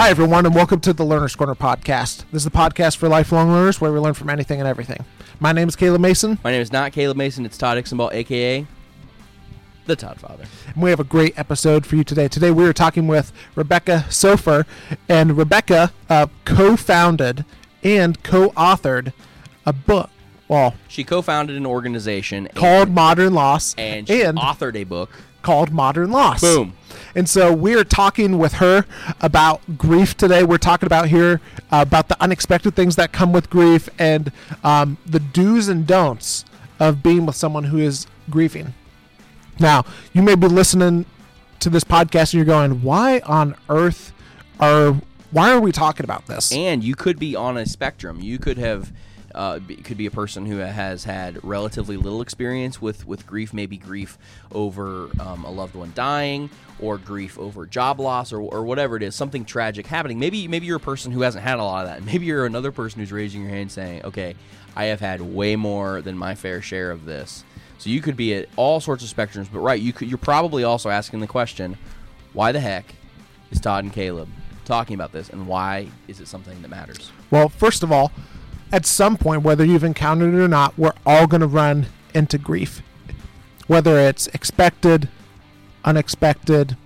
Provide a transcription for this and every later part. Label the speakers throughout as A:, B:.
A: Hi, everyone, and welcome to the Learner's Corner podcast. This is a podcast for lifelong learners where we learn from anything and everything. My name is Caleb Mason,
B: My name is not Caleb Mason. It's Todd Ixenball, aka the Todd Father.
A: and we have a great episode for you today. Today, we are talking with Rebecca Soffer, and Rebecca uh, co founded and co authored a book, well,
B: She co-founded an organization and-
A: called Modern Loss
B: and she
A: and
B: authored a book.
A: called Modern Loss.
B: Boom.
A: And so we're talking with her about grief today. We're talking about here uh, about the unexpected things that come with grief and um, the do's and don'ts of being with someone who is grieving. Now, you may be listening to this podcast and you're going, "Why on earth are why are we talking about this?"
B: And you could be on a spectrum. You could have. Uh, could be a person who has had relatively little experience with, with grief, maybe grief over um, a loved one dying, or grief over job loss, or, or whatever it is, something tragic happening. Maybe maybe you're a person who hasn't had a lot of that. Maybe you're another person who's raising your hand saying, "Okay, I have had way more than my fair share of this." So you could be at all sorts of spectrums, but right, you could, you're probably also asking the question, "Why the heck is Todd and Caleb talking about this, and why is it something that matters?"
A: Well, first of all, at some point, whether you've encountered it or not, we're all going to run into grief. Whether it's expected, unexpected,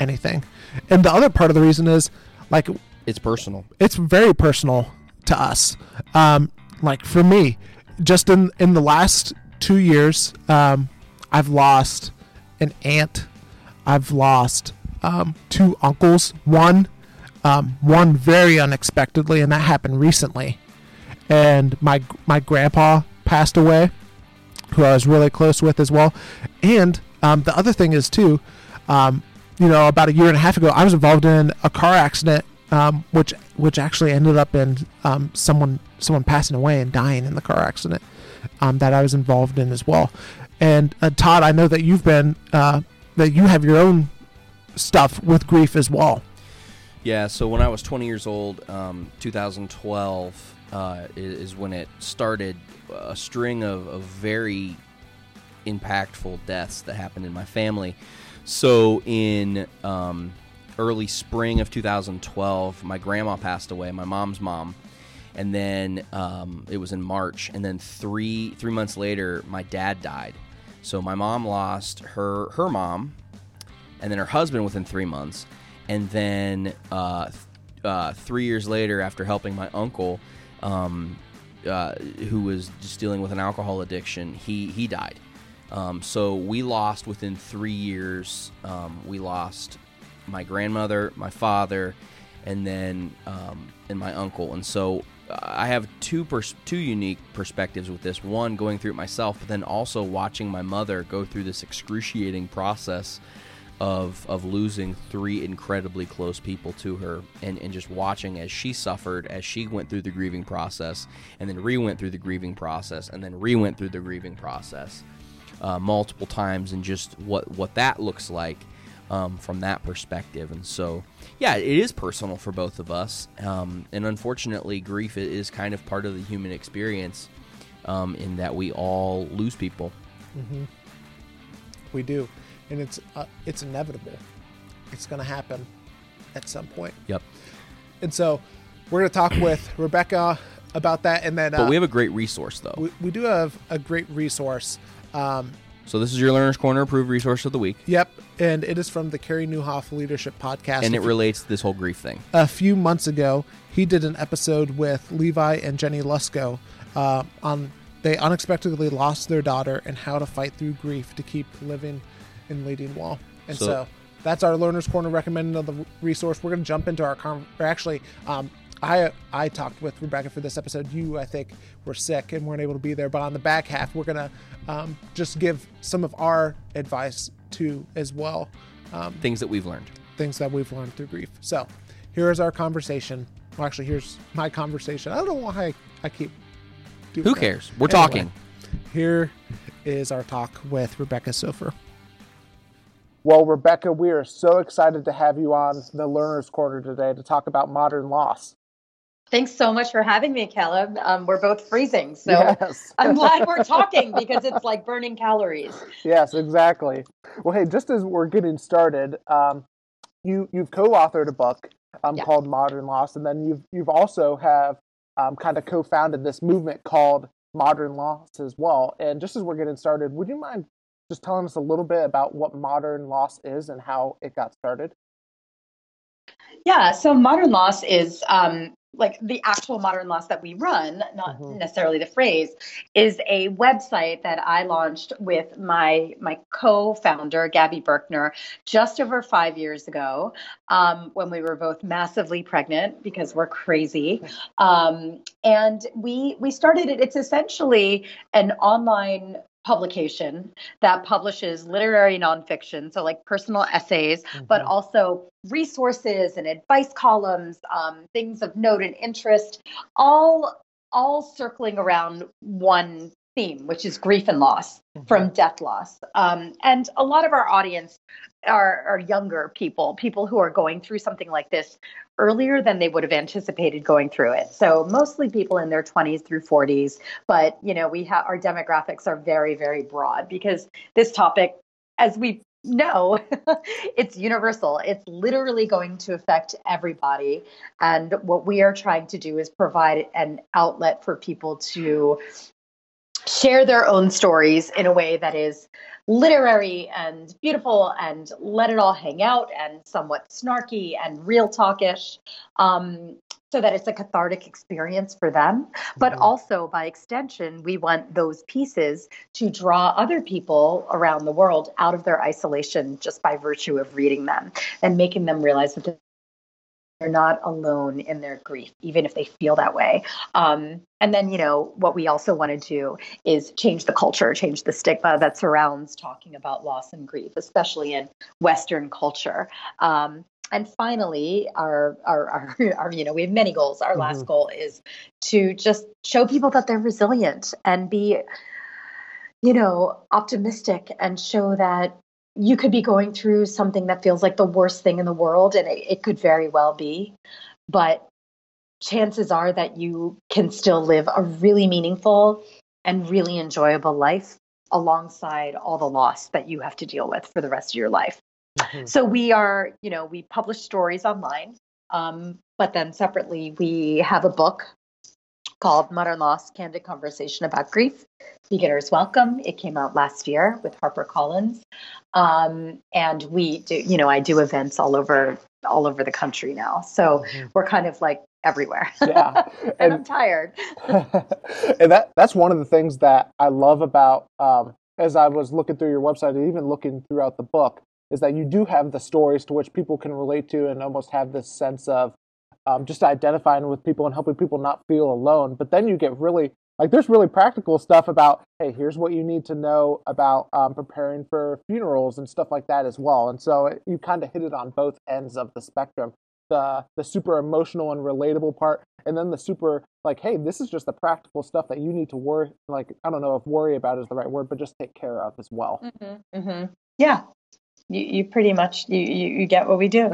A: anything. And the other part of the reason is like
B: It's personal.
A: it's very personal to us. Um, like for me, just in in the last two years, um, I've lost an aunt. I've lost um, two uncles. One, um, one very unexpectedly, and that happened recently. And my my grandpa passed away, who I was really close with as well. And um, the other thing is too, um, you know, about a year and a half ago, I was involved in a car accident, um, which which actually ended up in um, someone someone passing away and dying in the car accident um, that I was involved in as well. And uh, Todd, I know that you've been uh, that you have your own stuff with grief as well.
B: Yeah, so when I was 20 years old, um, 2012 uh, is when it started a string of, of very impactful deaths that happened in my family. So in um, early spring of 2012, my grandma passed away, my mom's mom, and then um, it was in March, and then three three months later, my dad died. So my mom lost her her mom, and then her husband within three months, and then uh, uh, three years later, after helping my uncle, um, uh, who was just dealing with an alcohol addiction, he he died. Um, so we lost within three years. Um, we lost my grandmother, my father, and then um, and my uncle. And so uh, I have two pers- two unique perspectives with this. One, going through it myself, but then also watching my mother go through this excruciating process of of losing three incredibly close people to her and, and just watching as she suffered as she went through the grieving process and then re-went through the grieving process and then re-went through the grieving process uh, multiple times and just what what that looks like um, from that perspective. And so yeah it is personal for both of us um, and unfortunately grief is kind of part of the human experience um, in that we all lose people.
A: We do, and it's uh, it's inevitable. It's going to happen at some point.
B: yep
A: And so we're going to talk with Rebecca about that, and then uh,
B: but we have a great resource though
A: we, we do have a great resource. Um,
B: So this is your Learner's Corner approved resource of the week,
A: yep, and it is from the Carey Nieuwhof Leadership Podcast.
B: and it
A: you-
B: relates to this whole grief thing.
A: a few months ago, he did an episode with Levi and Jennie Lusko uh, on they unexpectedly lost their daughter and how to fight through grief to keep living and leading wall. And so,
B: So-
A: that's our learners corner recommended of the resource. We're going to jump into our con. Or actually, um, I I talked with Rebecca for this episode. You, I think, were sick and weren't able to be there. But on the back half, we're going to um, just give some of our advice too as well. Um,
B: Things that we've learned.
A: things that we've learned through grief. So, here is our conversation. Well, actually, here's my conversation. I don't know why I keep doing
B: Who
A: that.
B: cares? We're
A: Anyway,
B: talking.
A: Here is our talk with Rebecca Soffer. Well, Rebecca, we are so excited to have you on the Learner's Corner today to talk about modern loss.
C: Thanks so much for having me, Caleb. Um, we're both freezing, so
A: yes.
C: I'm glad we're talking because it's like burning calories.
A: yes, exactly. Well, hey, just as we're getting started, um, you you've co-authored a book
D: um, yes. called Modern Loss, and then you've you've also have um, kind of co-founded this movement called Modern Loss as well. And just as we're getting started, would you mind just telling us a little bit about what Modern Loss is and how it got started?
C: Yeah, so Modern Loss is um, like the actual modern loss that we run, not mm-hmm. necessarily the phrase, is a website that I launched with my my co-founder Gabby Birkner just over five years ago, um, when we were both massively pregnant because we're crazy, um, and we we started it. It's essentially an online publication that publishes literary nonfiction, so like personal essays, mm-hmm. but also resources and advice columns, um, things of note and interest, all all circling around one theme, which is grief and loss mm-hmm. from death loss. Um, and a lot of our audience are, are younger people, people who are going through something like this earlier than they would have anticipated going through it. So mostly people in their 20s through 40s, but you know, we have our demographics are very very broad because this topic as we know, it's universal. It's literally going to affect everybody. And what we are trying to do is provide an outlet for people to share their own stories in a way that is literary and beautiful and let it all hang out and somewhat snarky and real talkish um, so that it's a cathartic experience for them but mm-hmm. also by extension we want those pieces to draw other people around the world out of their isolation just by virtue of reading them and making them realize that they're not alone in their grief, even if they feel that way. Um, and then, you know, what we also want to do is change the culture, change the stigma that surrounds talking about loss and grief, especially in Western culture. Um, and finally, our, our, our, our, you know, we have many goals. Our mm-hmm. last goal is to just show people that they're resilient and be, you know, optimistic and show that you could be going through something that feels like the worst thing in the world, and it, it could very well be. But chances are that you can still live a really meaningful and really enjoyable life alongside all the loss that you have to deal with for the rest of your life. Mm-hmm. So we are, you know, we publish stories online, um, but then separately we have a book called Modern Loss Candid Conversation About Grief. Beginners Welcome. It came out last year with HarperCollins. Um, and we do, you know, I do events all over all over the country now. So mm-hmm. we're kind of like everywhere. Yeah. and, and, I'm tired.
D: and that that's one of the things that I love about um, as I was looking through your website and even looking throughout the book is that you do have the stories to which people can relate to and almost have this sense of um, just identifying with people and helping people not feel alone. But then you get really like there's really practical stuff about hey here's what you need to know about um, preparing for funerals and stuff like that as well. And so it, you kind of hit it on both ends of the spectrum. The the super emotional and relatable part, and then the super like, hey, this is just the practical stuff that you need to worry. Like, I don't know if worry about is the right word, but just take care of as well.
C: Mm-hmm, mm-hmm. Yeah, you, you pretty much you, you, you get what we do.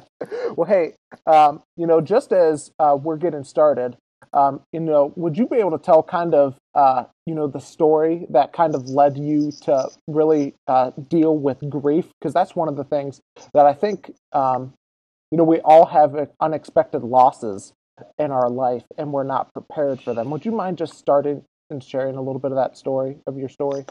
D: well, hey, um, you know, just as uh, we're getting started, um, you know, would you be able to tell kind of, uh, you know, the story that kind of led you to really uh, deal with grief? Because that's one of the things that I think, um, you know, we all have unexpected losses in our life and we're not prepared for them. Would you mind just starting and sharing a little bit of that story, of your story?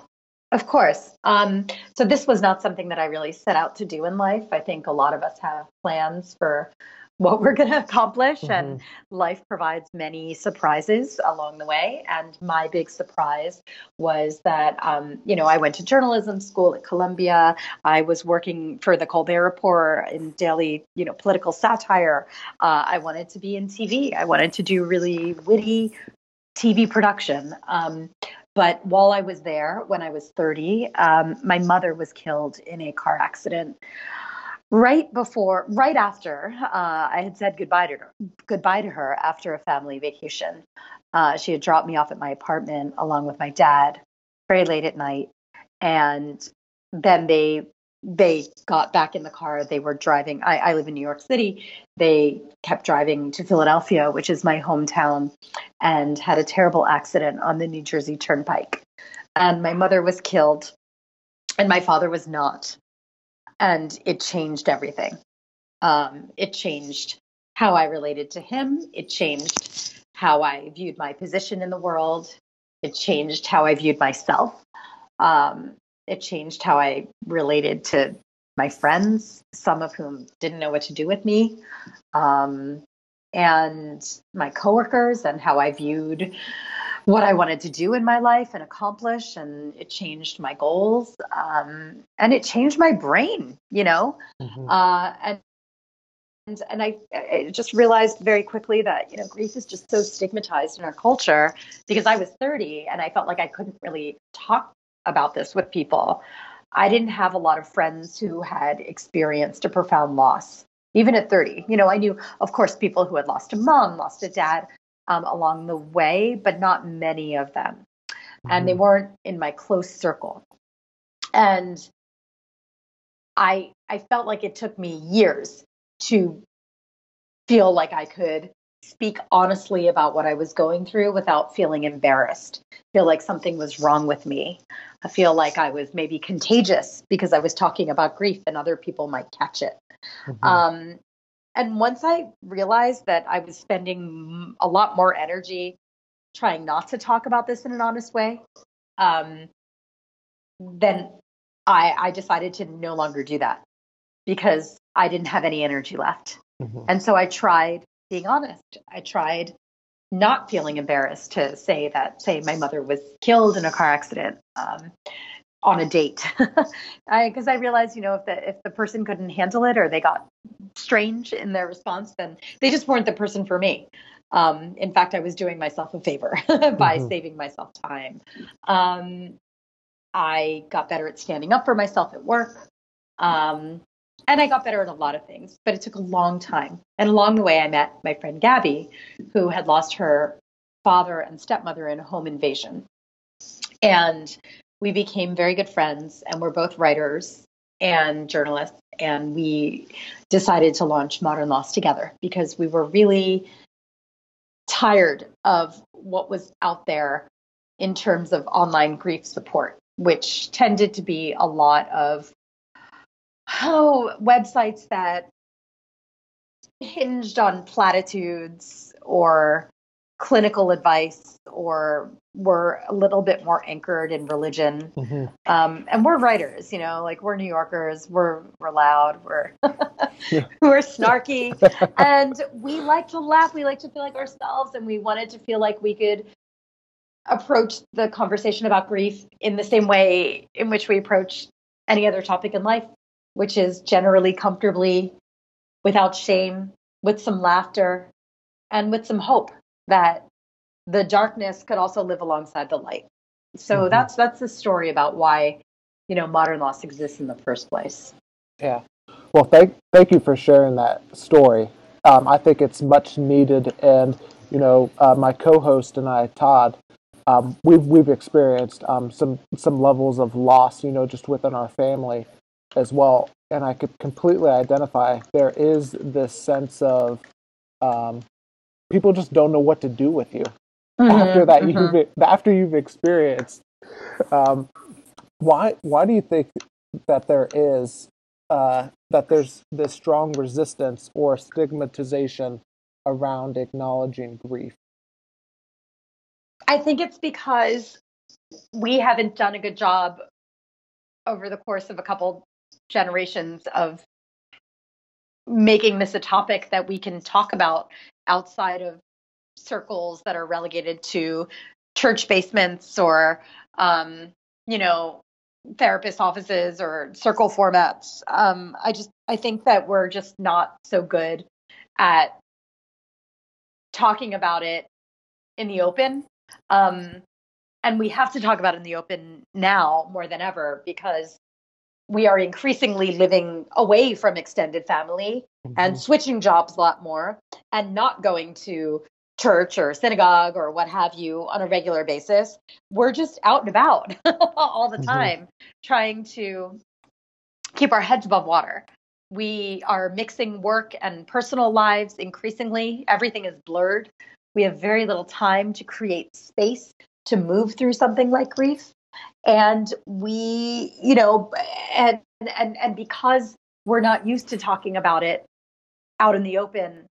C: Of course. Um, so this was not something that I really set out to do in life. I think a lot of us have plans for what we're going to accomplish, mm-hmm. and life provides many surprises along the way. And my big surprise was that, um, you know, I went to journalism school at Columbia. I was working for the Colbert Report in daily, you know, political satire. Uh, I wanted to be in TV. I wanted to do really witty TV production. Um, but while I was there, when I was 30, um, my mother was killed in a car accident. Right before, right after uh, I had said goodbye to her, goodbye to her after a family vacation. Uh, she had dropped me off at my apartment along with my dad, very late at night, and then they they got back in the car. They were driving. I, I, live in New York City. They kept driving to Philadelphia, which is my hometown, and had a terrible accident on the New Jersey Turnpike. And my mother was killed, and my father was not. And it changed everything. Um, it changed how I related to him. It changed how I viewed my position in the world. It changed how I viewed myself. Um, it changed how I related to my friends, some of whom didn't know what to do with me, um, and my coworkers, and how I viewed what I wanted to do in my life and accomplish. And it changed my goals, um, and it changed my brain. You know, mm-hmm. uh, and and, and I, I, just realized very quickly that you know grief is just so stigmatized in our culture because I was 30 and I felt like I couldn't really talk about this with people. I didn't have a lot of friends who had experienced a profound loss, even at 30. You know, I knew, of course, people who had lost a mom, lost a dad um, along the way, but not many of them. Mm-hmm. And they mm-hmm. weren't in my close circle. And I I felt like it took me years to feel like I could speak honestly about what I was going through without feeling embarrassed, feel like something was wrong with me. I feel like I was maybe contagious because I was talking about grief and other people might catch it. Mm-hmm. Um, and once I realized that I was spending a lot more energy trying not to talk about this in an honest way, um, then I, I decided to no longer do that because I didn't have any energy left. Mm-hmm. And so I tried being honest. I tried not feeling embarrassed to say that, say, my mother was killed in a car accident um, on a date, because I, I, realized, you know, if the if the person couldn't handle it or they got strange in their response, then they just weren't the person for me. Um, in fact, I was doing myself a favor by mm-hmm. saving myself time. Um, I got better at standing up for myself at work. Um, and I got better at a lot of things, but it took a long time. And along the way, I met my friend Gabby, who had lost her father and stepmother in a home invasion. And we became very good friends, and we're both writers and journalists. And we decided to launch Modern Loss together because we were really tired of what was out there in terms of online grief support, which tended to be a lot of oh, websites that hinged on platitudes or clinical advice or were a little bit more anchored in religion. Mm-hmm. Um, and we're writers, you know, like we're New Yorkers, we're we're loud, we're we're snarky, and we like to laugh. We like to feel like ourselves, and we wanted to feel like we could approach the conversation about grief in the same way in which we approach any other topic in life which is generally comfortably, without shame, with some laughter, and with some hope that the darkness could also live alongside the light. So mm-hmm. that's that's the story about why you know modern loss exists in the first place.
A: Yeah. Well, thank thank you for sharing that story. Um, I think it's much needed, and you know, uh, my co-host and I, Todd, um, we've we've experienced um, some some levels of loss, you know, just within our family, as well, and I could completely identify. There is this sense of um, people just don't know what to do with you mm-hmm, after that. Mm-hmm. You've after you've experienced. Um, why why do you think that there is uh, that there's this strong resistance or stigmatization around acknowledging grief?
C: I think it's because we haven't done a good job over the course of a couple generations of making this a topic that we can talk about outside of circles that are relegated to church basements or um, you know therapist offices or circle formats. Um, i just i think that we're just not so good at talking about it in the open. Um, and we have to talk about it in the open now more than ever because we are increasingly living away from extended family mm-hmm. and switching jobs a lot more and not going to church or synagogue or what have you on a regular basis. We're just out and about all the mm-hmm. time mm-hmm. trying to keep our heads above water. We are mixing work and personal lives increasingly. Everything is blurred. We have very little time to create space to move through something like grief and we you know and and and because we're not used to talking about it out in the open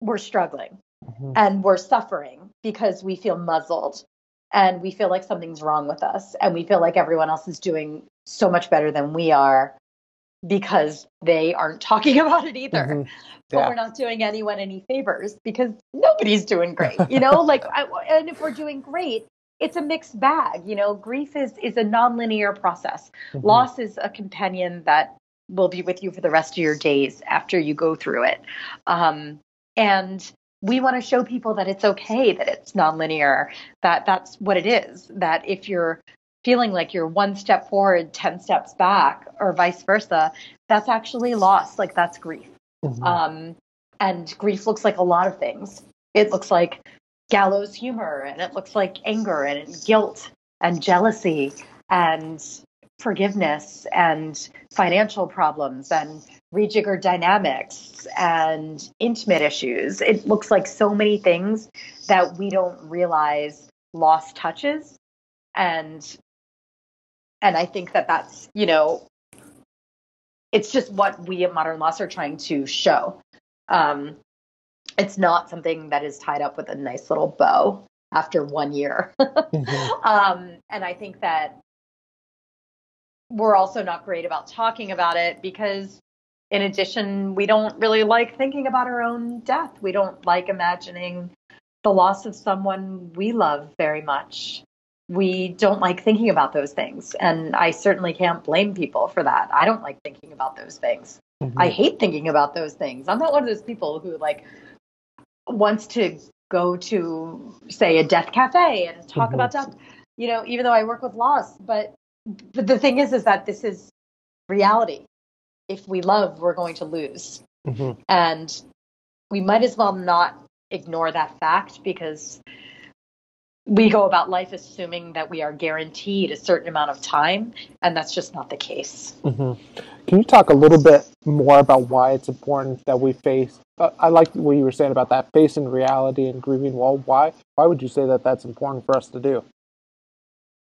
C: we're struggling mm-hmm. and we're suffering because we feel muzzled and we feel like something's wrong with us and we feel like everyone else is doing so much better than we are because they aren't talking about it either. Mm-hmm. Yeah. But we're not doing anyone any favors because nobody's doing great, you know? like, I, and if we're doing great, it's a mixed bag. You know, grief is is a nonlinear process. Mm-hmm. Loss is a companion that will be with you for the rest of your days after you go through it. Um, and we want to show people that it's okay that it's nonlinear, that that's what it is. That if you're feeling like you're one step forward, 10 steps back, or vice versa, that's actually loss. Like that's grief. Mm-hmm. Um, and grief looks like a lot of things. It looks like gallows humor, and it looks like anger and guilt and jealousy and forgiveness and financial problems and rejigger dynamics and intimate issues. It looks like so many things that we don't realize lost touches and and I think that that's you know it's just what we at Modern Loss are trying to show. Um, it's not something that is tied up with a nice little bow after one year. mm-hmm. um, and I think that we're also not great about talking about it because in addition we don't really like thinking about our own death we don't like imagining the loss of someone we love very much we don't like thinking about those things and i certainly can't blame people for that i don't like thinking about those things mm-hmm. i hate thinking about those things i'm not one of those people who like wants to go to say a death cafe and talk mm-hmm. about death you know even though i work with loss but but the thing is, is that this is reality. If we love, we're going to lose. Mm-hmm. And we might as well not ignore that fact because we go about life assuming that we are guaranteed a certain amount of time, and that's just not the case.
A: Mm-hmm. Can you talk a little bit more about why it's important that we face? Uh, I like what you were saying about that facing reality and grieving. Well, why? Why would you say that that's important for us to do?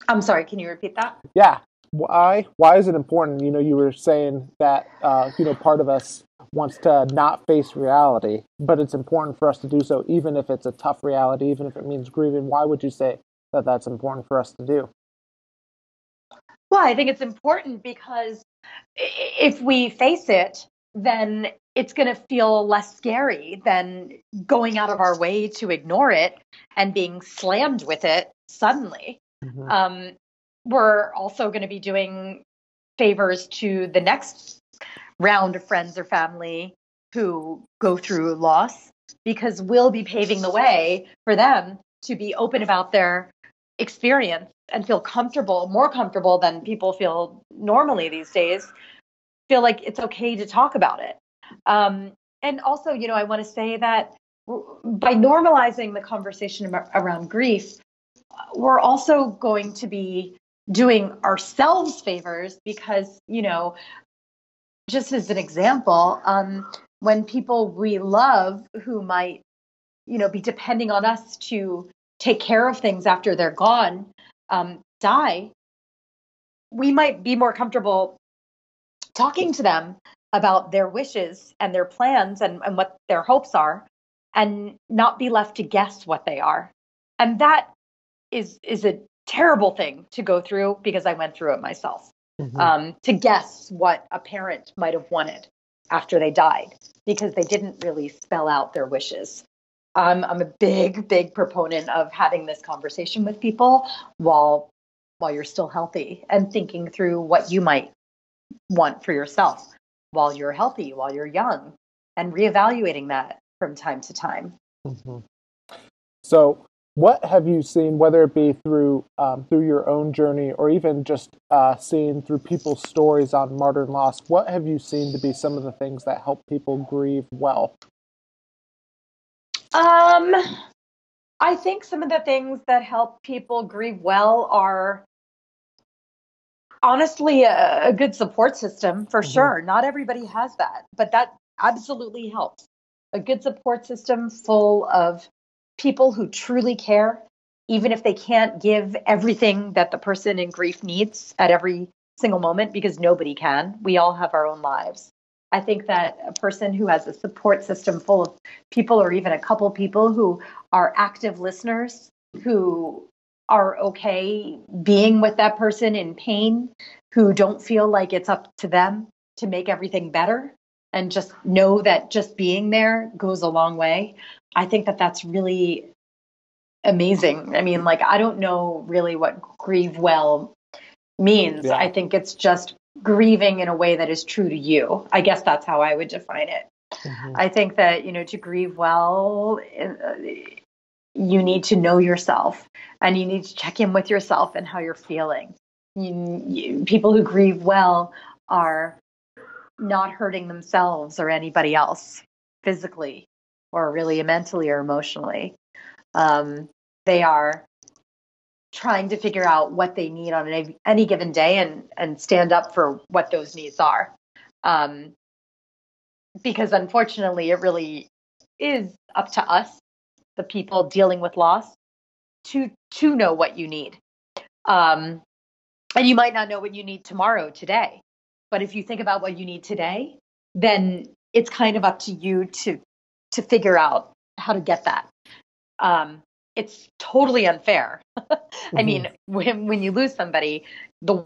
C: I'm sorry, can you repeat that?
A: Yeah. Why? Why is it important? You know, you were saying that uh, you know part of us wants to not face reality, but it's important for us to do so, even if it's a tough reality, even if it means grieving. Why would you say that that's important for us to do?
C: Well, I think it's important because if we face it, then it's going to feel less scary than going out of our way to ignore it and being slammed with it suddenly. Mm-hmm. Um, we're also going to be doing favors to the next round of friends or family who go through loss because we'll be paving the way for them to be open about their experience and feel comfortable, more comfortable than people feel normally these days, feel like it's okay to talk about it. Um, and also, you know, I want to say that by normalizing the conversation around grief, we're also going to be doing ourselves favors because, you know, just as an example, um, when people we love who might, you know, be depending on us to take care of things after they're gone um, die, we might be more comfortable talking to them about their wishes and their plans and, and what their hopes are and not be left to guess what they are. And that is is a terrible thing to go through because I went through it myself. Mm-hmm. Um, to guess what a parent might have wanted after they died because they didn't really spell out their wishes. Um, I'm a big, big proponent of having this conversation with people while while you're still healthy and thinking through what you might want for yourself while you're healthy, while you're young, and reevaluating that from time to time.
A: Mm-hmm. So, what have you seen, whether it be through um, through your own journey or even just uh, seeing through people's stories on Modern Loss? What have you seen to be some of the things that help people grieve well?
C: Um, I think some of the things that help people grieve well are honestly a, a good support system for mm-hmm. sure. Not everybody has that, but that absolutely helps. A good support system full of people who truly care, even if they can't give everything that the person in grief needs at every single moment, because nobody can. We all have our own lives. I think that a person who has a support system full of people, or even a couple people who are active listeners, who are okay being with that person in pain, who don't feel like it's up to them to make everything better, and just know that just being there goes a long way. I think that that's really amazing. I mean, like, I don't know really what grieve well means. Yeah. I think it's just grieving in a way that is true to you. I guess that's how I would define it. Mm-hmm. I think that, you know, to grieve well, uh, you need to know yourself and you need to check in with yourself and how you're feeling. You, you, people who grieve well are not hurting themselves or anybody else physically or really mentally or emotionally. Um, they are trying to figure out what they need on any, any given day and and stand up for what those needs are. Um, because unfortunately it really is up to us the people dealing with loss to to know what you need. Um, and you might not know what you need tomorrow today but if you think about what you need today then it's kind of up to you to to figure out how to get that um, it's totally unfair. mm-hmm. I mean, when when you lose somebody, the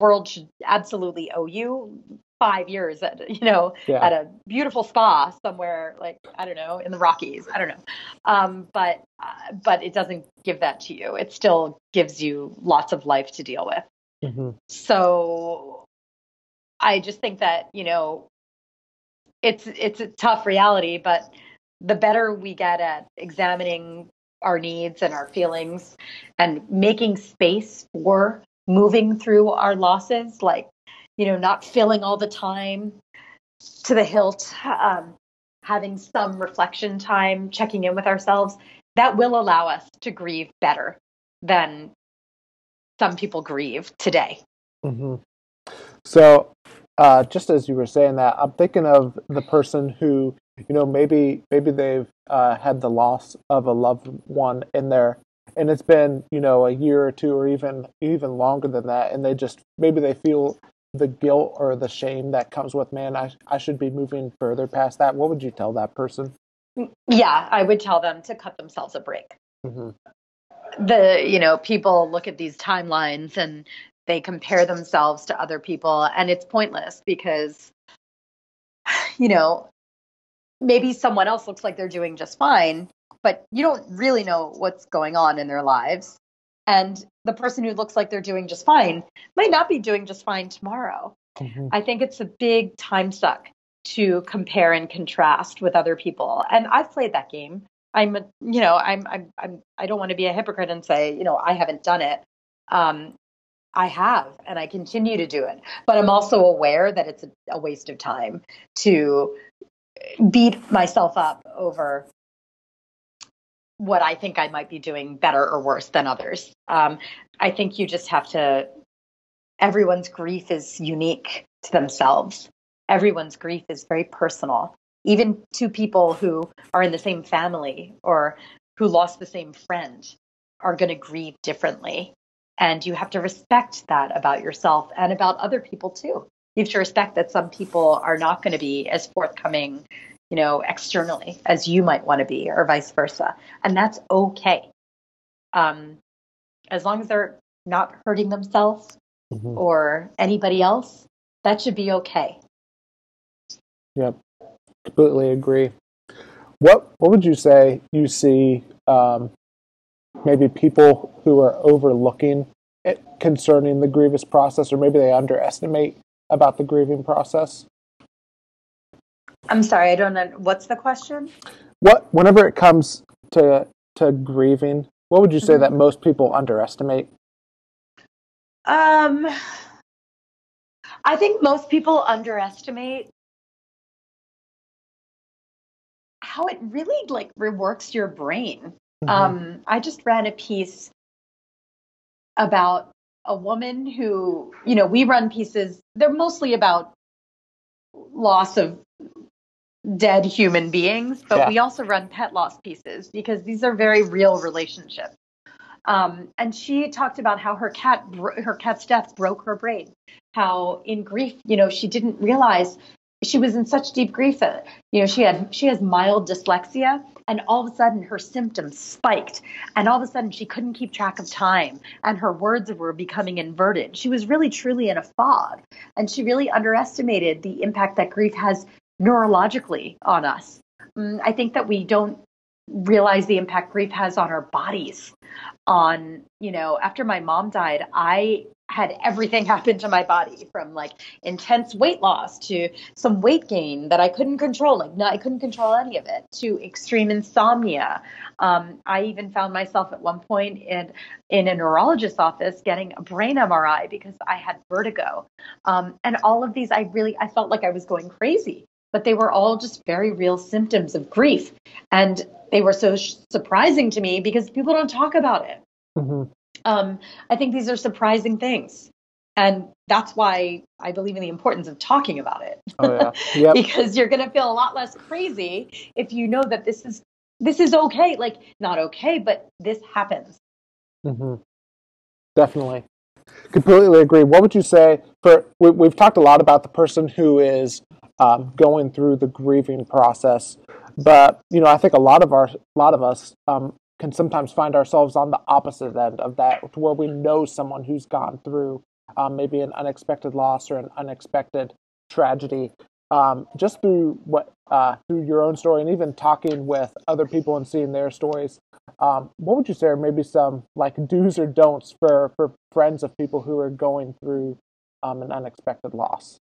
C: world should absolutely owe you five years at you know yeah. at a beautiful spa somewhere like I don't know in the Rockies. I don't know, um, but uh, but it doesn't give that to you. It still gives you lots of life to deal with. Mm-hmm. So I just think that you know it's it's a tough reality, but the better we get at examining our needs and our feelings and making space for moving through our losses, like, you know, not filling all the time to the hilt, um, having some reflection time, checking in with ourselves, that will allow us to grieve better than some people grieve today.
A: Mm-hmm. So, uh, just as you were saying that, I'm thinking of the person who you know maybe maybe they've uh, had the loss of a loved one in there and it's been you know a year or two or even even longer than that and they just maybe they feel the guilt or the shame that comes with man i, I should be moving further past that. What would you tell that person?
C: Yeah i would tell them to cut themselves a break. Mm-hmm. the you know people look at these timelines and they compare themselves to other people and it's pointless because you know maybe someone else looks like they're doing just fine, but you don't really know what's going on in their lives. And the person who looks like they're doing just fine might not be doing just fine tomorrow. Mm-hmm. I think it's a big time suck to compare and contrast with other people. And I've played that game. I'm, you know, I'm, I'm, I'm I don't want to be a hypocrite and say, you know, I haven't done it. Um, I have, and I continue to do it. But I'm also aware that it's a, a waste of time to beat myself up over what I think I might be doing better or worse than others. Um, I think you just have to, everyone's grief is unique to themselves. Everyone's grief is very personal. Even two people who are in the same family or who lost the same friend are going to grieve differently. And you have to respect that about yourself and about other people too you have to respect that some people are not going to be as forthcoming, you know, externally as you might want to be, or vice versa, and that's okay. Um, as long as they're not hurting themselves mm-hmm. or anybody else, that should be okay.
A: Yep, completely agree. What What would you say you see? Um, maybe people who are overlooking it concerning the grievous process, or maybe they underestimate about the grieving process?
C: I'm sorry, I don't know. What's the question?
A: What, whenever it comes to to grieving, what would you say mm-hmm. that most people underestimate?
C: Um, I think most people underestimate how it really like reworks your brain. Mm-hmm. Um, I just read a piece about a woman who, you know, we run pieces, they're mostly about loss of dead human beings, but yeah. we also run pet loss pieces because these are very real relationships. Um, and she talked about how her cat, her cat's death broke her brain. How in grief, you know, she didn't realize she was in such deep grief that you know she had she has mild dyslexia and all of a sudden her symptoms spiked and all of a sudden she couldn't keep track of time and her words were becoming inverted. She was really truly in a fog and she really underestimated the impact that grief has neurologically on us. Mm, i think that we don't realize the impact grief has on our bodies. On you know after my mom died i had everything happen to my body from like intense weight loss to some weight gain that I couldn't control. Like, no, I couldn't control any of it to extreme insomnia. Um, I even found myself at one point in in a neurologist's office getting a brain MRI because I had vertigo. Um, and all of these, I really, I felt like I was going crazy, but they were all just very real symptoms of grief. And they were so sh- surprising to me because people don't talk about it. Mm-hmm. Um, I think these are surprising things. And that's why I believe in the importance of talking about it. Oh, yeah. yep. because you're going to feel a lot less crazy if you know that this is this is okay. Like not okay, but this happens.
D: Mm-hmm. Definitely, completely agree. What would you say for? We, have talked a lot about the person who is um, going through the grieving process, but you know, I think a lot of our, a lot of us um, can sometimes find ourselves on the opposite end of that, to where we know someone who's gone through um, maybe an unexpected loss or an unexpected tragedy. Um, just through what uh, through your own story and even talking with other people and seeing their stories, um, what would you say are maybe some like do's or don'ts for for friends of people who are going through um, an unexpected loss?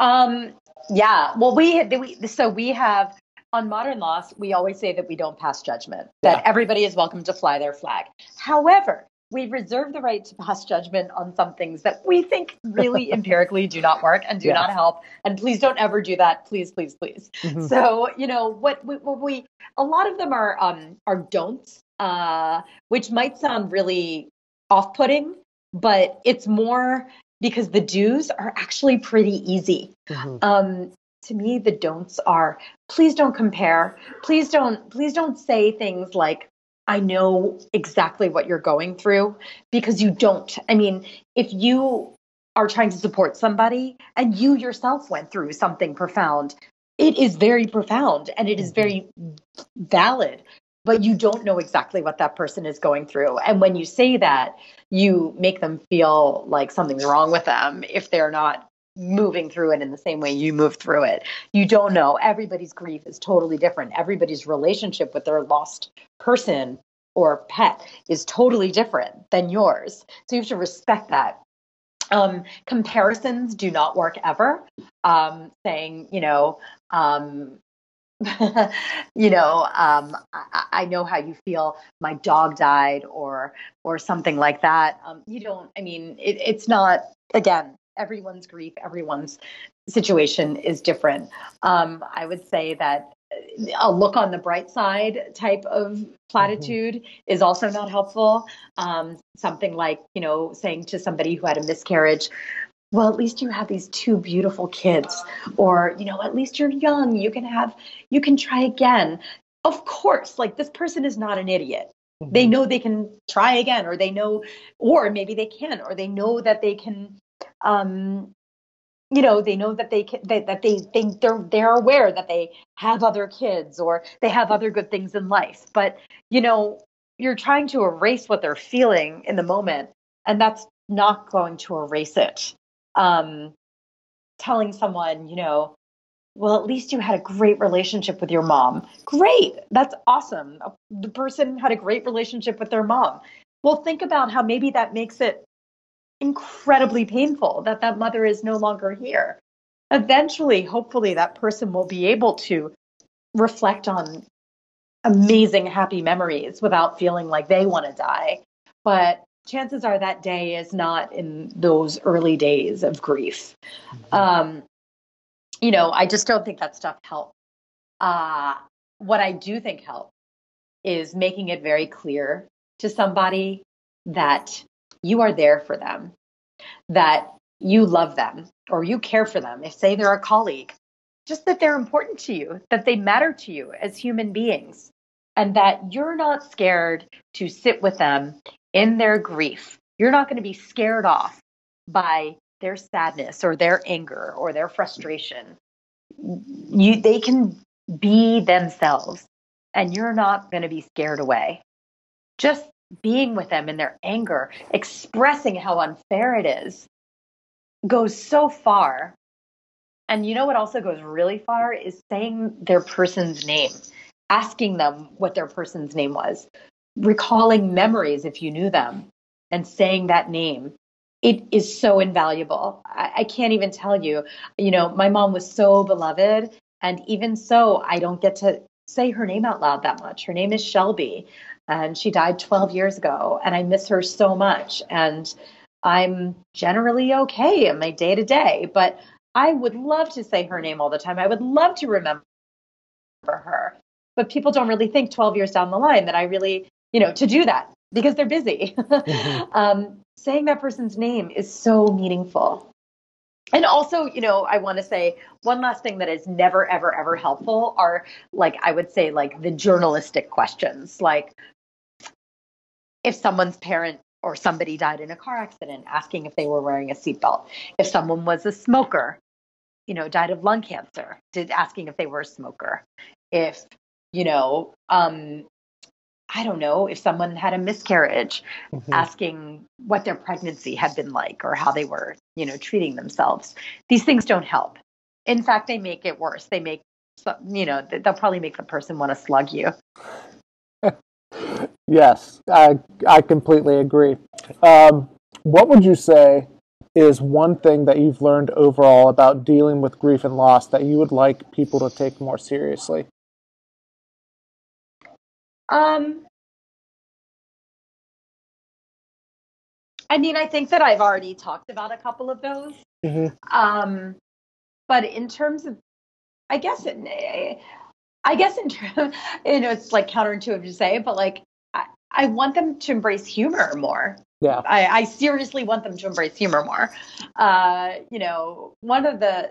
C: Um, yeah, well, we, we so we have on modern loss, we always say that we don't pass judgment, that yeah. everybody is welcome to fly their flag. However, we reserve the right to pass judgment on some things that we think really empirically do not work and do yeah. not help. And please don't ever do that. Please, please, please. Mm-hmm. So, you know, what we, what we, a lot of them are, um, are don'ts, uh, which might sound really off putting, but it's more because the do's are actually pretty easy. Mm-hmm. Um, to me the don'ts are please don't compare. Please don't please don't say things like i know exactly what you're going through because you don't. I mean if you are trying to support somebody and you yourself went through something profound it is very profound and it is mm-hmm. very valid but you don't know exactly what that person is going through. And when you say that you make them feel like something's wrong with them if they're not moving through it in the same way you move through it. You don't know. Everybody's grief is totally different. Everybody's relationship with their lost person or pet is totally different than yours. So you have to respect that. Um, comparisons do not work ever. Um, saying, you know, um, you know, um, I, I, know how you feel. My dog died, or or something like that. Um, you don't. I mean, it, it's not. Again, everyone's grief, everyone's situation is different. Um, I would say that a look on the bright side type of platitude mm-hmm. is also not helpful. Um, something like, you know, saying to somebody who had a miscarriage, well, at least you have these two beautiful kids, or, you know, at least you're young, you can have, you can try again. Of course, like this person is not an idiot. Mm-hmm. They know they can try again, or they know, or maybe they can, or they know that they can um, you know they know that they can that, that they think they're they're aware that they have other kids or they have other good things in life. But you know you're trying to erase what they're feeling in the moment and that's not going to erase it. Um, telling someone you know well at least you had a great relationship with your mom. Great! That's awesome. The person had a great relationship with their mom. Well think about how maybe that makes it incredibly painful that that mother is no longer here. Eventually, hopefully, that person will be able to reflect on amazing, happy memories without feeling like they want to die. But chances are that day is not in those early days of grief. Mm-hmm. Um, you know, I just don't think that stuff helps. Uh, what I do think helps is making it very clear to somebody that you are there for them, that you love them or you care for them. If, say, they're a colleague, just that they're important to you, that they matter to you as human beings, and that you're not scared to sit with them in their grief. You're not going to be scared off by their sadness or their anger or their frustration. You, they can be themselves and you're not going to be scared away. Just being with them in their anger, expressing how unfair it is, goes so far. And you know what also goes really far is saying their person's name, asking them what their person's name was, recalling memories if you knew them, and saying that name. It is so invaluable. I, I can't even tell you. You know, my mom was so beloved. And even so, I don't get to say her name out loud that much. Her name is Shelby, and she died 12 years ago, and I miss her so much. And I'm generally okay in my day to day, but I would love to say her name all the time. I would love to remember her. But people don't really think 12 years down the line that I really, you know, to do that because they're busy. mm-hmm. um, saying that person's name is so meaningful and also you know i want to say one last thing that is never ever ever helpful are like i would say like the journalistic questions. Like if someone's parent or somebody died in a car accident asking if they were wearing a seatbelt. If someone was a smoker you know died of lung cancer did asking if they were a smoker. If you know um I don't know, if someone had a miscarriage, mm-hmm. asking what their pregnancy had been like or how they were, you know, treating themselves. These things don't help. In fact, they make it worse. They make, you know, they'll probably make the person want to slug you.
D: yes, I I completely agree. Um, what would you say is one thing that you've learned overall about dealing with grief and loss that you would like people to take more seriously?
C: Um, I mean, I think that I've already talked about a couple of those. Mm-hmm. Um, but in terms of, I guess, it, I guess in terms, you know, it's like counterintuitive to say, but like, I, I want them to embrace humor more.
D: Yeah.
C: I, I seriously want them to embrace humor more. Uh, you know, one of the,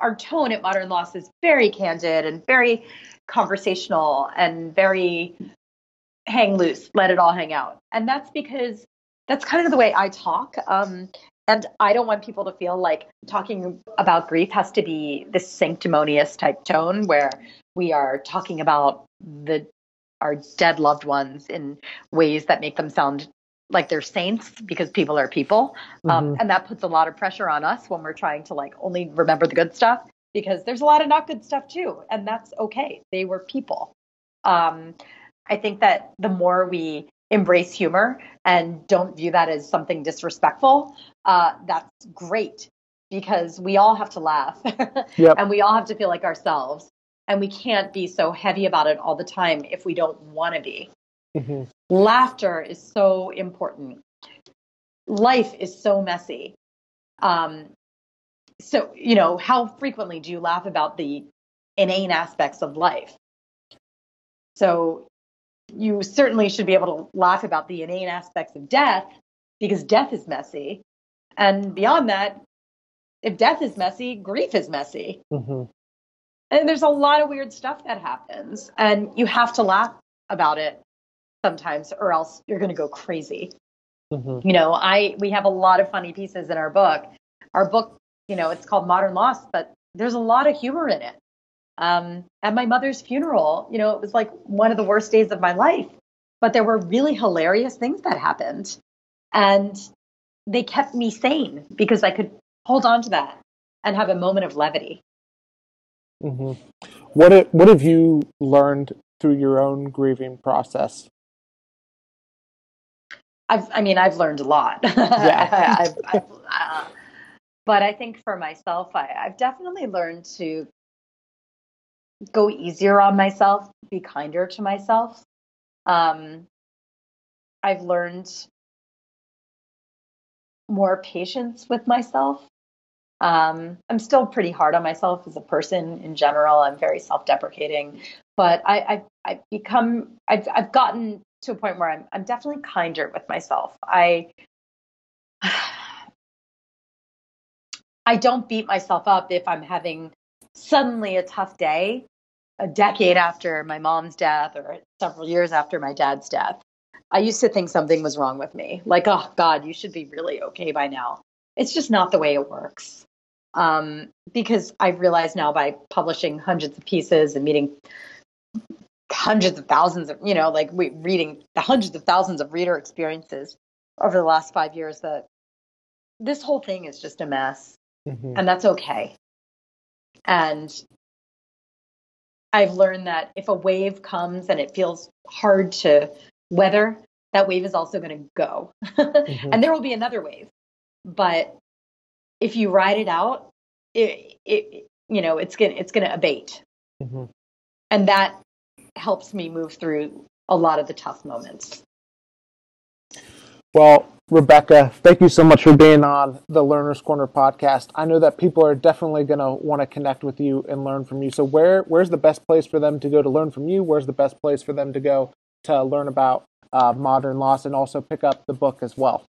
C: our tone at Modern Loss is very candid and very conversational and very hang loose, let it all hang out. And that's because that's kind of the way I talk. Um, and I don't want people to feel like talking about grief has to be this sanctimonious type tone where we are talking about the our dead loved ones in ways that make them sound like they're saints because people are people. Um, mm-hmm. Um, and that puts a lot of pressure on us when we're trying to like only remember the good stuff because there's a lot of not good stuff too. And that's okay. They were people. Um, I think that the more we embrace humor and don't view that as something disrespectful, uh, that's great because we all have to laugh yep. and we all have to feel like ourselves. And we can't be so heavy about it all the time if we don't want to be. Mm-hmm. Laughter is so important. Life is so messy. Um, so, you know, how frequently do you laugh about the inane aspects of life? So, you certainly should be able to laugh about the inane aspects of death because death is messy. And beyond that, if death is messy, grief is messy. Mm-hmm. And there's a lot of weird stuff that happens. And you have to laugh about it sometimes, or else you're going to go crazy. Mm-hmm. You know, I we have a lot of funny pieces in our book. Our book, you know, it's called Modern Loss, but there's a lot of humor in it. Um, at my mother's funeral, you know, it was like one of the worst days of my life, but there were really hilarious things that happened. And they kept me sane because I could hold on to that and have a moment of levity.
D: Mm-hmm. What, what have you learned through your own grieving process?
C: I've, I mean, I've learned a lot. Yeah. I've, I've, uh, but I think for myself, I, I've definitely learned to go easier on myself, be kinder to myself. Um, I've learned more patience with myself. Um, I'm still pretty hard on myself as a person in general. I'm very self-deprecating, but I, I've, I've become, I've, I've gotten to a point where I'm, I'm definitely kinder with myself. I, I don't beat myself up if I'm having suddenly a tough day a decade after my mom's death or several years after my dad's death, I used to think something was wrong with me. Like, oh God, you should be really okay by now. it's just not the way it works. Um, because I've realized now by publishing hundreds of pieces and meeting hundreds of thousands of, you know, like we, reading the hundreds of thousands of reader experiences over the last five years that this whole thing is just a mess. Mm-hmm. And that's okay. And I've learned that if a wave comes and it feels hard to weather, that wave is also going to go. mm-hmm. And there will be another wave. But if you ride it out, it, it you know, it's going to it's going to abate. Mm-hmm. And that helps me move through a lot of the tough moments.
D: Well, Rebecca, thank you so much for being on the Learner's Corner podcast. I know that people are definitely going to want to connect with you and learn from you. So, where where's the best place for them to go to learn from you? Where's the best place for them to go to learn about uh, modern loss and also pick up the book as well?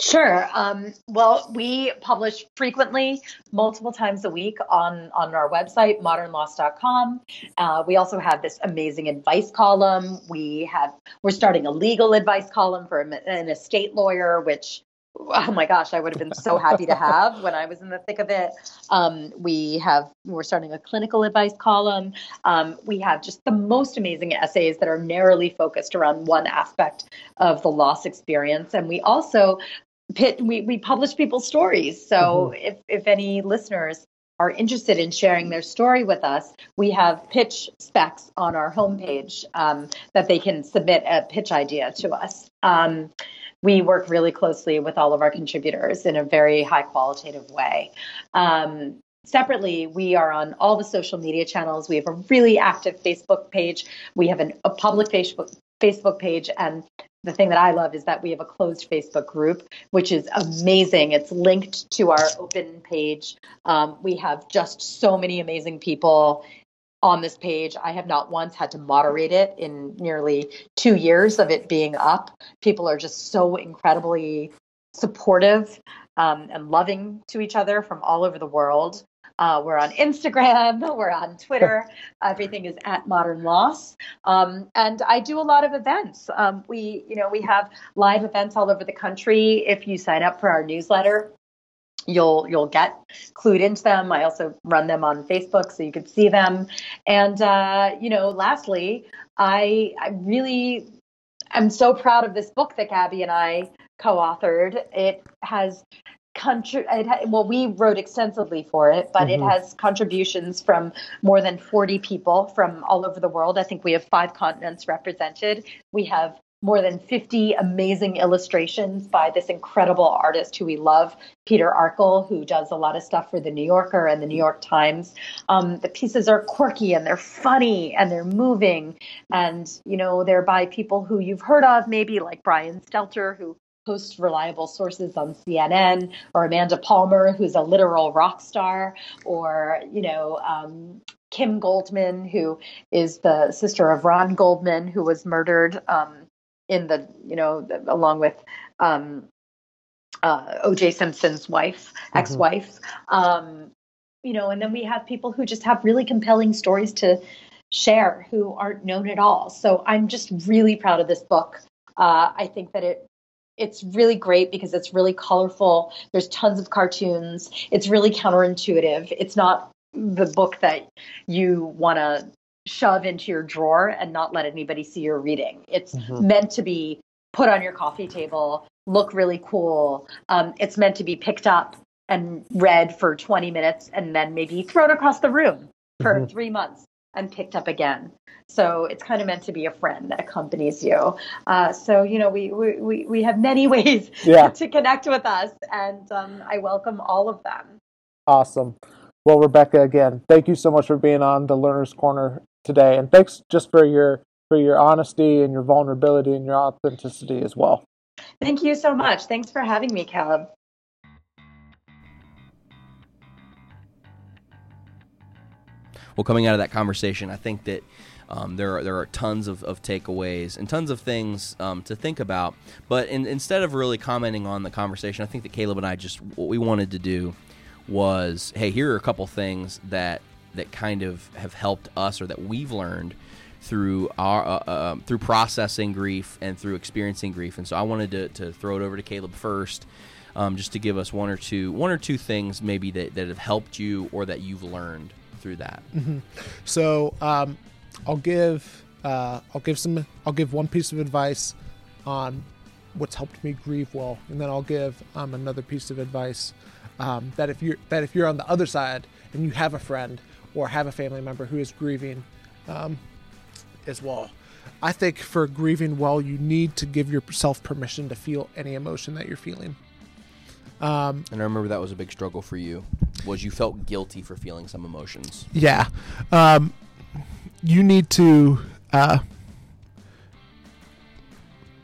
C: Sure. Um, well, we publish frequently, multiple times a week on, on our website, modernloss.com. Uh, we also have this amazing advice column. We have we're starting a legal advice column for an estate lawyer, which oh my gosh, I would have been so happy to have when I was in the thick of it. Um, we have we're starting a clinical advice column. Um, we have just the most amazing essays that are narrowly focused around one aspect of the loss experience, and we also pit, we, we publish people's stories. So mm-hmm. if, if any listeners are interested in sharing their story with us, we have pitch specs on our homepage um, that they can submit a pitch idea to us. Um, we work really closely with all of our contributors in a very high qualitative way. Um, separately, we are on all the social media channels. We have a really active Facebook page. We have an, a public Facebook Facebook page, and the thing that I love is that we have a closed Facebook group, which is amazing. It's linked to our open page. Um, we have just so many amazing people on this page. I have not once had to moderate it in nearly two years of it being up. People are just so incredibly supportive um, and loving to each other from all over the world. Uh, we're on Instagram, we're on Twitter. Everything is at Modern Loss, um, and I do a lot of events. Um, we, you know, we have live events all over the country. If you sign up for our newsletter, you'll you'll get clued into them. I also run them on Facebook, so you can see them. And uh, you know, lastly, I I really am so proud of this book that Gabby and I co-authored. It has country it, well we wrote extensively for it but mm-hmm. it has contributions from more than 40 people from all over the world i think we have five continents represented we have more than 50 amazing illustrations by this incredible artist who we love, Peter Arkle, who does a lot of stuff for the New Yorker and the New York Times. Um, the pieces are quirky and they're funny and they're moving. And, you know, they're by people who you've heard of, maybe like Brian Stelter, who host reliable sources on CNN, or Amanda Palmer, who's a literal rock star, or you know um, Kim Goldman, who is the sister of Ron Goldman, who was murdered um, in the you know the, along with um, uh, O.J. Simpson's wife, mm-hmm. ex-wife. Um, you know, and then we have people who just have really compelling stories to share who aren't known at all. So I'm just really proud of this book. Uh, I think that it it's really great because it's really colorful. There's tons of cartoons. It's really counterintuitive. It's not the book that you want to shove into your drawer and not let anybody see you're reading. It's mm-hmm. meant to be put on your coffee table, look really cool. Um, it's meant to be picked up and read for 20 minutes and then maybe thrown across the room for mm-hmm. three months and picked up again. So it's kind of meant to be a friend that accompanies you. Uh, so you know, we we we have many ways yeah. to connect with us, and um, I welcome all of them.
D: Awesome. Well, Rebecca, again, thank you so much for being on the Learner's Corner today, and thanks just for your for your honesty and your vulnerability and your authenticity as well.
C: Thank you so much. Thanks for having me, Caleb.
B: Well, coming out of that conversation, I think that um, there are there are tons of, of takeaways and tons of things um, to think about. But in, instead of really commenting on the conversation, I think that Caleb and I just what we wanted to do was, hey, here are a couple things that that kind of have helped us or that we've learned through our uh, uh, through processing grief and through experiencing grief. And so I wanted to, to throw it over to Caleb first um, just to give us one or two one or two things maybe that, that have helped you or that you've learned through that.
A: So um, I'll give uh, I'll give some I'll give one piece of advice on what's helped me grieve well, and then I'll give um, another piece of advice um, that if you're that if you're on the other side and you have a friend or have a family member who is grieving um, as well. I think for grieving well, you need to give yourself permission to feel any emotion that you're feeling.
B: And I remember that was a big struggle for you. Was you felt guilty for feeling some emotions?
A: Yeah. Um, you need to uh,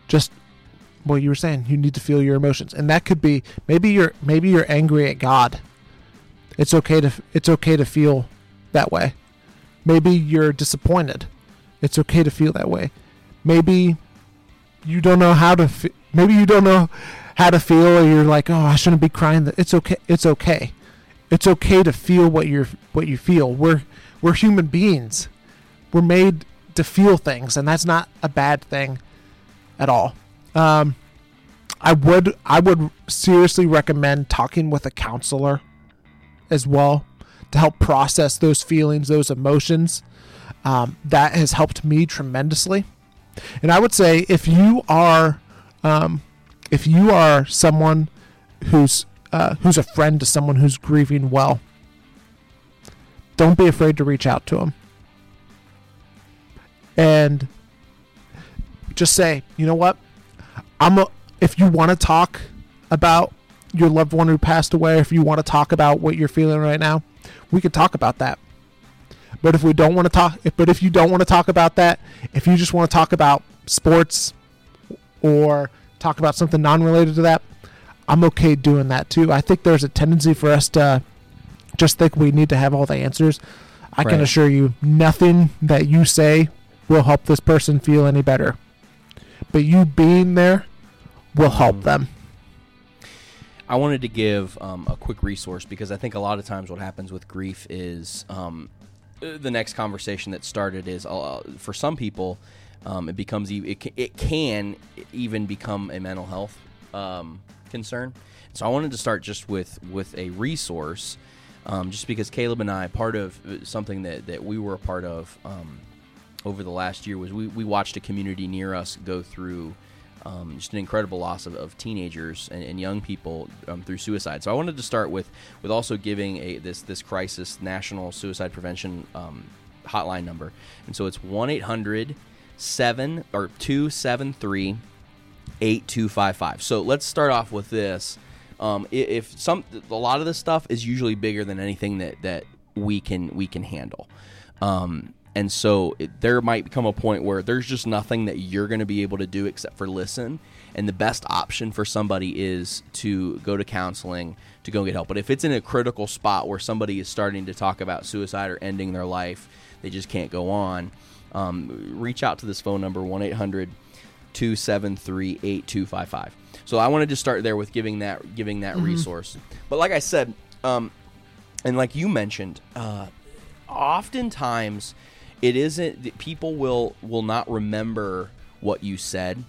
A: just well you were saying you need to feel your emotions and that could be maybe you're maybe you're angry at God. It's okay to it's okay to feel that way. Maybe you're disappointed. It's okay to feel that way. Maybe you don't know how to fe- maybe you don't know how to feel or you're like, "Oh, I shouldn't be crying." It's okay. It's okay it's okay to feel what you're what you feel. We're we're human beings. We're made to feel things, and that's not a bad thing at all. Um, I would I would seriously recommend talking with a counselor as well to help process those feelings, those emotions. Um, that has helped me tremendously. And I would say if you are um, if you are someone who's uh, who's a friend to someone who's grieving well, don't be afraid to reach out to them. And just say, you know what? I'm a, if you want to talk about your loved one who passed away, if you want to talk about what you're feeling right now, we could talk about that. But if we don't want to talk, if, but if you don't want to talk about that, if you just want to talk about sports or talk about something non-related to that, I'm okay doing that too. I think there's a tendency for us to just think we need to have all the answers. I can assure you, nothing that you say will help this person feel any better. But you being there will help them.
B: I wanted to give um, a quick resource because I think a lot of times what happens with grief is um, the next conversation that started is uh, for some people um, it becomes it, ca- it can even become a mental health um, concern. So I wanted to start just with with a resource, um, just because Caleb and I part of uh, something that that we were a part of um, over the last year was we, we watched a community near us go through um, just an incredible loss of, of teenagers and, and young people um, through suicide. So I wanted to start with with also giving a this this crisis national suicide prevention hotline number, and so it's one 800 seven or two seven three eight two five five. So let's start off with this. Um, if some a lot of this stuff is usually bigger than anything that that we can we can handle. Um, and so it, there might come a point where there's just nothing that you're going to be able to do except for listen. And the best option for somebody is to go to counseling to go get help. But if it's in a critical spot where somebody is starting to talk about suicide or ending their life, they just can't go on. Um, reach out to this phone number one 800 273 8255. So I wanted to start there with giving that giving that resource. But like I said, um, and like you mentioned, uh, oftentimes it isn't that people will will not remember what you said.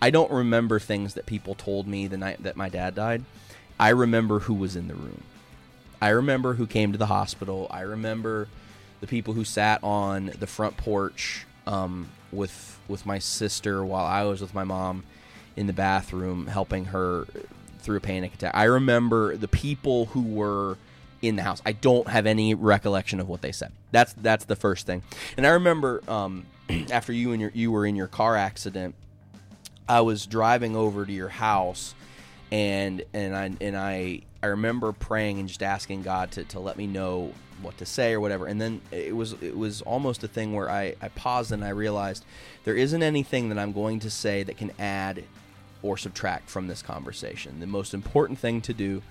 B: I don't remember things that people told me the night that my dad died. I remember who was in the room. I remember who came to the hospital. I remember the people who sat on the front porch um, with with my sister while I was with my mom in the bathroom helping her through a panic attack. I remember the people who were in the house. I don't have any recollection of what they said. That's that's the first thing. And I remember um, after you and your you were in your car accident, I was driving over to your house and and I and I I remember praying and just asking God to, to let me know what to say or whatever. And then it was it was almost a thing where I, I paused and I realized there isn't anything that I'm going to say that can add or subtract from this conversation. The most important thing to do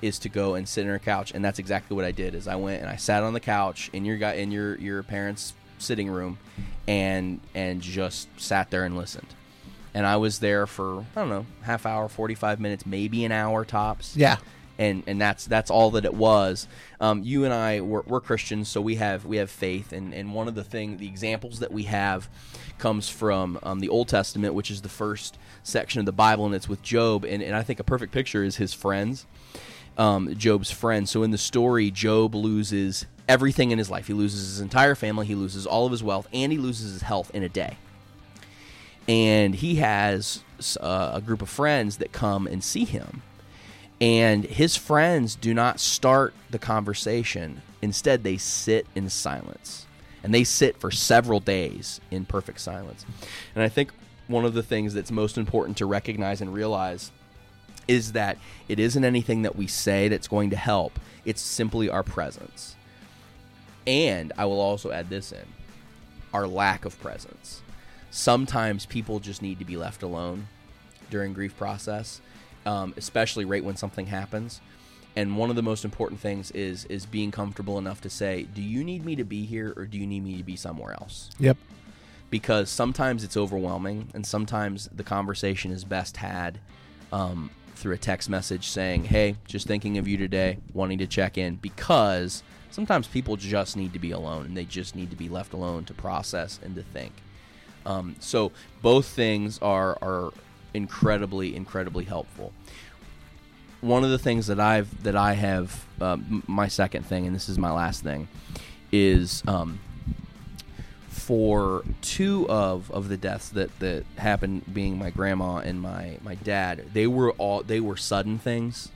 B: is to go and sit on a couch and that's exactly what I did is I went and I sat on the couch in your guy in your your parents sitting room and and just sat there and listened and I was there for I don't know half hour, forty five minutes, maybe an hour tops.
A: Yeah.
B: And and that's that's all that it was. Um, you and I we're, we're Christians, so we have we have faith, and and one of the thing the examples that we have comes from um, the Old Testament, which is the first section of the Bible, and it's with Job, and, and I think a perfect picture is his friends. Um, Job's friends. So in the story, Job loses everything in his life. He loses his entire family, he loses all of his wealth, and he loses his health in a day. And he has uh, a group of friends that come and see him and his friends do not start the conversation. Instead, they sit in silence. And they sit for several days in perfect silence. And I think one of the things that's most important to recognize and realize is that it isn't anything that we say that's going to help, it's simply our presence. And I will also add this in our lack of presence. Sometimes people just need to be left alone during grief process um, especially right when something happens. And one of the most important things is is being comfortable enough to say, "Do you need me to be here, or do you need me to be somewhere else?"
A: Yep.
B: Because sometimes it's overwhelming, and sometimes the conversation is best had um, through a text message saying, "Hey, just thinking of you today, wanting to check in." Because sometimes people just need to be alone, and they just need to be left alone to process and to think. Um, so both things are are incredibly, incredibly helpful. One of the things that I've that I have um, my second thing, and this is my last thing, is um, for two of, of the deaths that, that happened, being my grandma and my, my dad. They were all they were sudden things.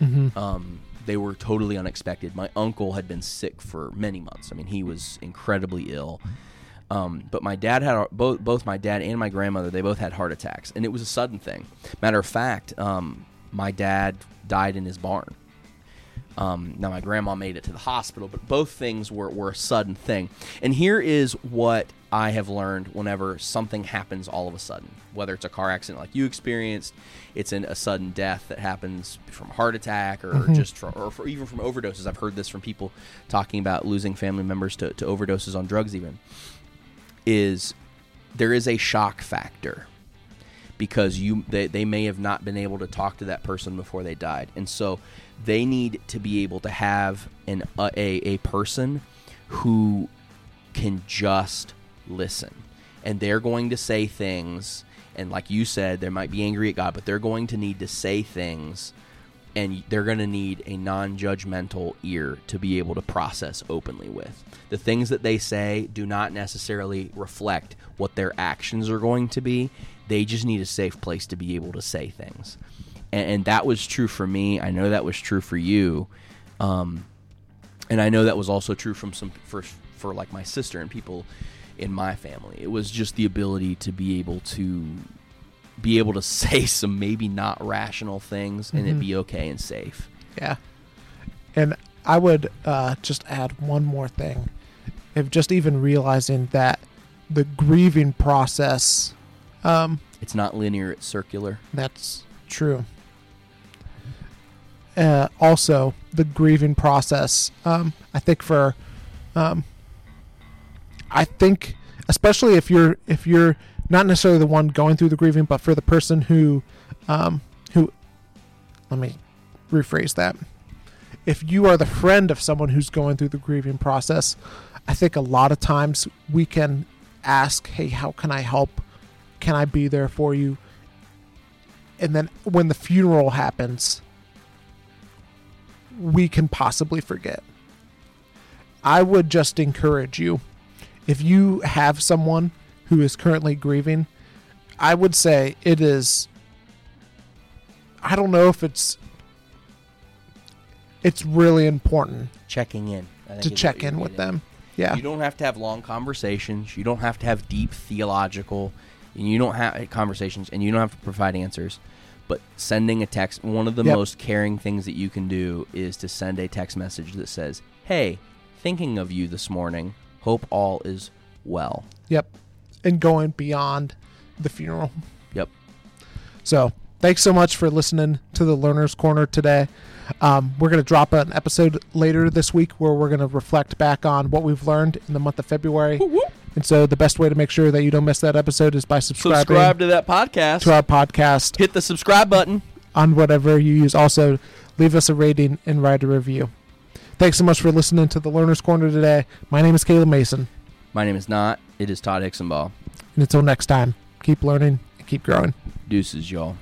A: Mm-hmm.
B: Um, they were totally unexpected. My uncle had been sick for many months. I mean, he was incredibly ill. Um, but my dad had both both my dad and my grandmother. They both had heart attacks, and it was a sudden thing. Matter of fact, um, my dad died in his barn. Um, now my grandma made it to the hospital, but both things were, were a sudden thing. And here is what I have learned whenever something happens all of a sudden, whether it's a car accident like you experienced, it's an, a sudden death that happens from a heart attack or mm-hmm. just from, or even from overdoses. I've heard this from people talking about losing family members to, to overdoses on drugs, even is there is a shock factor because you they, they may have not been able to talk to that person before they died. And so they need to be able to have an a, a person who can just listen. And they're going to say things and like you said they might be angry at god but they're going to need to say things and they're going to need a non-judgmental ear to be able to process openly with. The things that they say do not necessarily reflect what their actions are going to be. They just need a safe place to be able to say things. And, and that was true for me. I know that was true for you. Um, and I know that was also true from some for for like my sister and people in my family. It was just the ability to be able to be able to say some maybe not rational things and mm-hmm. it be okay and safe.
A: Yeah. And I would uh, just add one more thing. If just even realizing that the grieving process um,
B: it's not linear, it's circular.
A: That's true. Uh, also, the grieving process. Um, I think for, um, I think especially if you're if you're not necessarily the one going through the grieving, but for the person who, um, who, let me rephrase that. If you are the friend of someone who's going through the grieving process, I think a lot of times we can ask, "Hey, how can I help? Can I be there for you?" And then when the funeral happens, we can possibly forget. I would just encourage you if you have someone who is currently grieving, I would say it is. I don't know if it's. It's really important
B: checking in
A: to check in with them. Yeah,
B: you don't have to have long conversations. You don't have to have deep theological. And you don't have conversations, and you don't have to provide answers. But sending a text, one of the yep. most caring things that you can do is to send a text message that says, "Hey, thinking of you this morning. Hope all is well."
A: Yep and going beyond the funeral.
B: Yep.
A: So thanks so much for listening to the Learner's Corner today. Um, we're going to drop an episode later this week where we're going to reflect back on what we've learned in the month of February. And so the best way to make sure that you don't miss that episode is by subscribing.
B: Subscribe to that podcast.
A: To our podcast.
B: Hit the subscribe button
A: on whatever you use. Also, leave us a rating and write a review. Thanks so much for listening to the Learner's Corner today. My name is Caleb Mason.
B: My name is not. It is Todd Hicksonball.
A: And until next time, keep learning and keep growing.
B: Deuces, y'all.